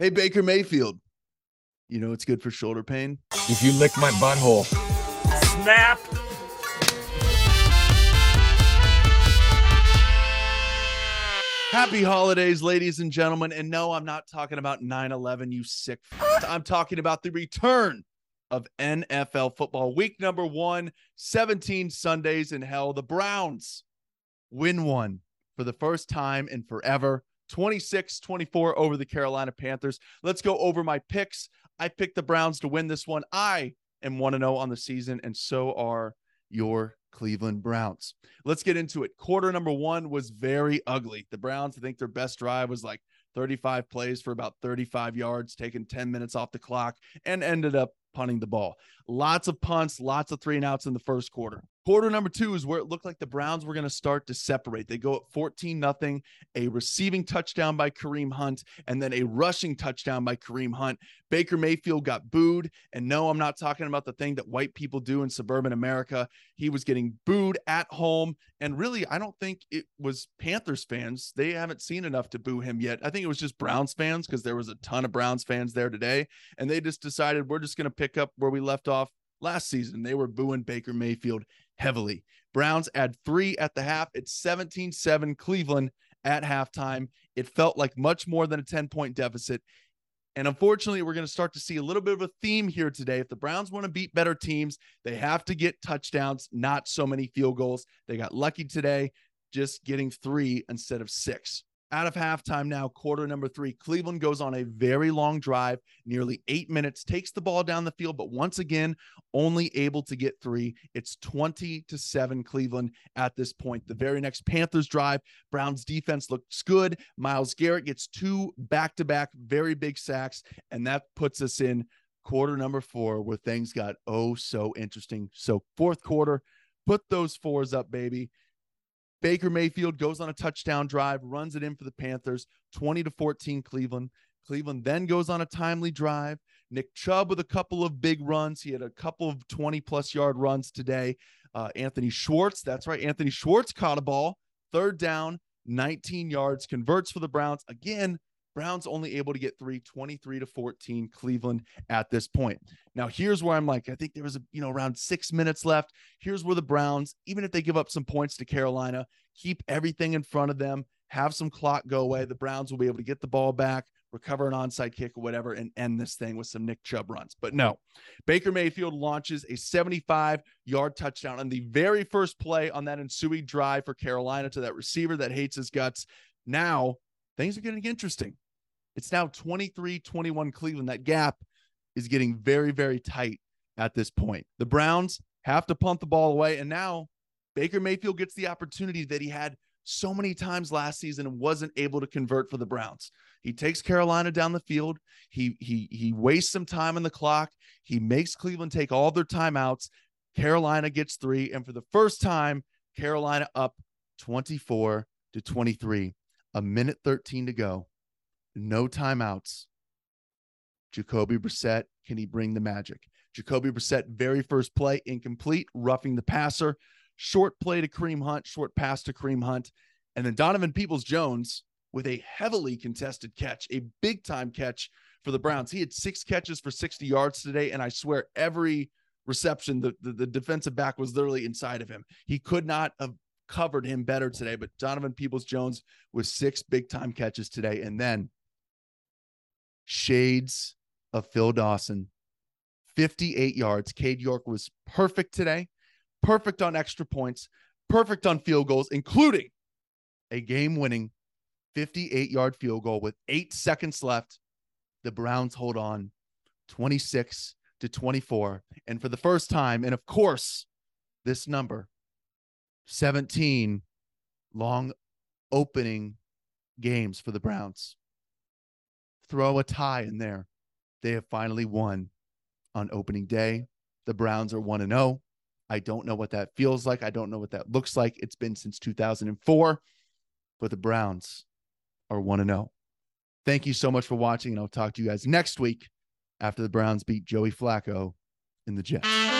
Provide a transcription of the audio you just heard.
Hey, Baker Mayfield. You know it's good for shoulder pain? If you lick my butthole. Snap. Happy holidays, ladies and gentlemen. And no, I'm not talking about 9 11, you sick. F- I'm talking about the return of NFL football. Week number one, 17 Sundays in hell. The Browns win one for the first time in forever. 26 24 over the Carolina Panthers. Let's go over my picks. I picked the Browns to win this one. I am 1 0 on the season, and so are your Cleveland Browns. Let's get into it. Quarter number one was very ugly. The Browns, I think their best drive was like 35 plays for about 35 yards, taking 10 minutes off the clock, and ended up punting the ball. Lots of punts, lots of three and outs in the first quarter. Quarter number two is where it looked like the Browns were going to start to separate. They go at 14 nothing, a receiving touchdown by Kareem Hunt, and then a rushing touchdown by Kareem Hunt. Baker Mayfield got booed. And no, I'm not talking about the thing that white people do in suburban America. He was getting booed at home. And really, I don't think it was Panthers fans. They haven't seen enough to boo him yet. I think it was just Browns fans because there was a ton of Browns fans there today. And they just decided we're just going to pick up where we left off last season. They were booing Baker Mayfield heavily. Browns add three at the half. It's 17 7 Cleveland at halftime. It felt like much more than a 10 point deficit. And unfortunately, we're going to start to see a little bit of a theme here today. If the Browns want to beat better teams, they have to get touchdowns, not so many field goals. They got lucky today, just getting three instead of six out of halftime now, quarter number three. Cleveland goes on a very long drive, nearly eight minutes, takes the ball down the field, but once again, only able to get three. It's 20 to seven Cleveland at this point. The very next Panthers drive, Browns defense looks good. Myles Garrett gets two back to back, very big sacks, and that puts us in quarter number four where things got oh so interesting. So, fourth quarter, put those fours up, baby. Baker Mayfield goes on a touchdown drive, runs it in for the Panthers, 20 to 14 Cleveland. Cleveland then goes on a timely drive. Nick Chubb with a couple of big runs. He had a couple of 20 plus yard runs today. Uh, Anthony Schwartz, that's right. Anthony Schwartz caught a ball, third down, 19 yards, converts for the Browns. Again, Browns only able to get three, 23 to 14 Cleveland at this point. Now, here's where I'm like, I think there was a, you know, around six minutes left. Here's where the Browns, even if they give up some points to Carolina, keep everything in front of them, have some clock go away. The Browns will be able to get the ball back, recover an onside kick or whatever, and end this thing with some Nick Chubb runs. But no, Baker Mayfield launches a 75 yard touchdown on the very first play on that ensuing drive for Carolina to that receiver that hates his guts. Now, things are getting interesting. It's now 23 21 Cleveland. That gap is getting very, very tight at this point. The Browns have to punt the ball away. And now Baker Mayfield gets the opportunity that he had so many times last season and wasn't able to convert for the Browns. He takes Carolina down the field. He he he wastes some time on the clock. He makes Cleveland take all their timeouts. Carolina gets 3 and for the first time Carolina up 24 to 23. A minute 13 to go no timeouts. Jacoby Brissett, can he bring the magic? Jacoby Brissett, very first play, incomplete, roughing the passer. Short play to Kareem Hunt, short pass to Kareem Hunt. And then Donovan Peoples Jones with a heavily contested catch, a big time catch for the Browns. He had six catches for 60 yards today. And I swear, every reception, the, the, the defensive back was literally inside of him. He could not have covered him better today. But Donovan Peoples Jones with six big time catches today. And then shades of Phil Dawson. 58 yards. Cade York was perfect today, perfect on extra points, perfect on field goals, including a game winning 58 yard field goal with eight seconds left. The Browns hold on 26 to 24. And for the first time, and of course, this number 17 long opening games for the Browns throw a tie in there. They have finally won on opening day. The Browns are 1 and 0. I don't know what that feels like. I don't know what that looks like. It's been since 2004, but the Browns are 1 and 0. Thank you so much for watching, and I'll talk to you guys next week after the Browns beat Joey Flacco in the Jets.